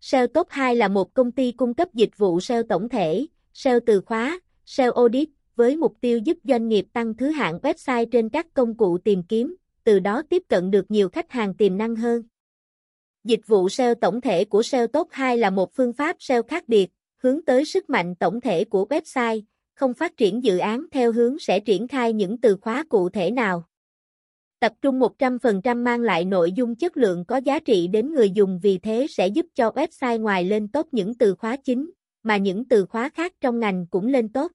SEO Top 2 là một công ty cung cấp dịch vụ SEO tổng thể, SEO từ khóa, SEO audit, với mục tiêu giúp doanh nghiệp tăng thứ hạng website trên các công cụ tìm kiếm, từ đó tiếp cận được nhiều khách hàng tiềm năng hơn. Dịch vụ SEO tổng thể của SEO Top 2 là một phương pháp SEO khác biệt, hướng tới sức mạnh tổng thể của website, không phát triển dự án theo hướng sẽ triển khai những từ khóa cụ thể nào. Tập trung 100% mang lại nội dung chất lượng có giá trị đến người dùng vì thế sẽ giúp cho website ngoài lên tốt những từ khóa chính, mà những từ khóa khác trong ngành cũng lên tốt.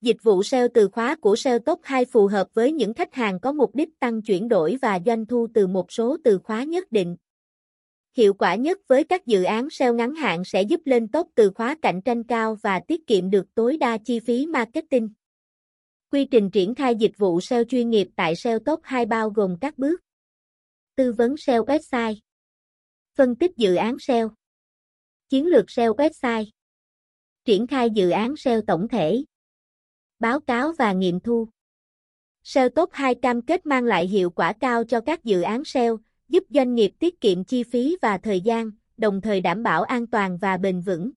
Dịch vụ SEO từ khóa của SEO Top 2 phù hợp với những khách hàng có mục đích tăng chuyển đổi và doanh thu từ một số từ khóa nhất định. Hiệu quả nhất với các dự án SEO ngắn hạn sẽ giúp lên top từ khóa cạnh tranh cao và tiết kiệm được tối đa chi phí marketing. Quy trình triển khai dịch vụ SEO chuyên nghiệp tại SEO Top 2 bao gồm các bước. Tư vấn SEO website. Phân tích dự án SEO. Chiến lược SEO website. Triển khai dự án SEO tổng thể. Báo cáo và nghiệm thu. SEO Top 2 cam kết mang lại hiệu quả cao cho các dự án SEO, giúp doanh nghiệp tiết kiệm chi phí và thời gian, đồng thời đảm bảo an toàn và bền vững.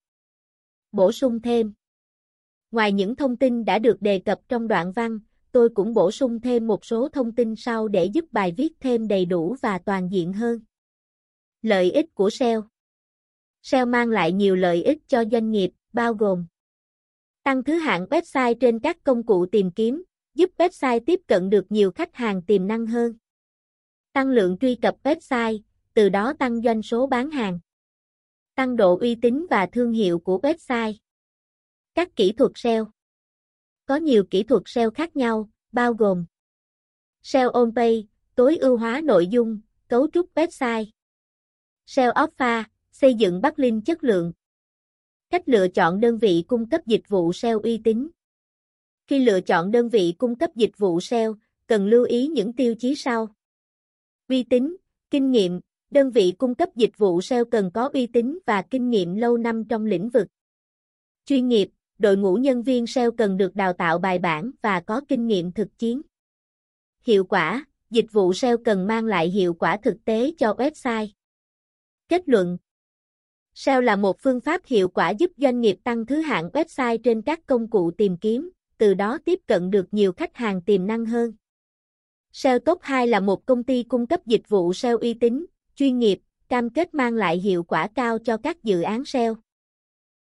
Bổ sung thêm Ngoài những thông tin đã được đề cập trong đoạn văn, tôi cũng bổ sung thêm một số thông tin sau để giúp bài viết thêm đầy đủ và toàn diện hơn. Lợi ích của SEO SEO mang lại nhiều lợi ích cho doanh nghiệp, bao gồm Tăng thứ hạng website trên các công cụ tìm kiếm, giúp website tiếp cận được nhiều khách hàng tiềm năng hơn. Tăng lượng truy cập website, từ đó tăng doanh số bán hàng. Tăng độ uy tín và thương hiệu của website. Các kỹ thuật SEO Có nhiều kỹ thuật SEO khác nhau, bao gồm SEO on page, tối ưu hóa nội dung, cấu trúc website. SEO alpha, xây dựng backlink chất lượng. Cách lựa chọn đơn vị cung cấp dịch vụ SEO uy tín. Khi lựa chọn đơn vị cung cấp dịch vụ SEO, cần lưu ý những tiêu chí sau. Uy tín, kinh nghiệm, đơn vị cung cấp dịch vụ SEO cần có uy tín và kinh nghiệm lâu năm trong lĩnh vực. Chuyên nghiệp, đội ngũ nhân viên SEO cần được đào tạo bài bản và có kinh nghiệm thực chiến. Hiệu quả, dịch vụ SEO cần mang lại hiệu quả thực tế cho website. Kết luận SEO là một phương pháp hiệu quả giúp doanh nghiệp tăng thứ hạng website trên các công cụ tìm kiếm, từ đó tiếp cận được nhiều khách hàng tiềm năng hơn. SEO Top 2 là một công ty cung cấp dịch vụ SEO uy tín, chuyên nghiệp, cam kết mang lại hiệu quả cao cho các dự án SEO.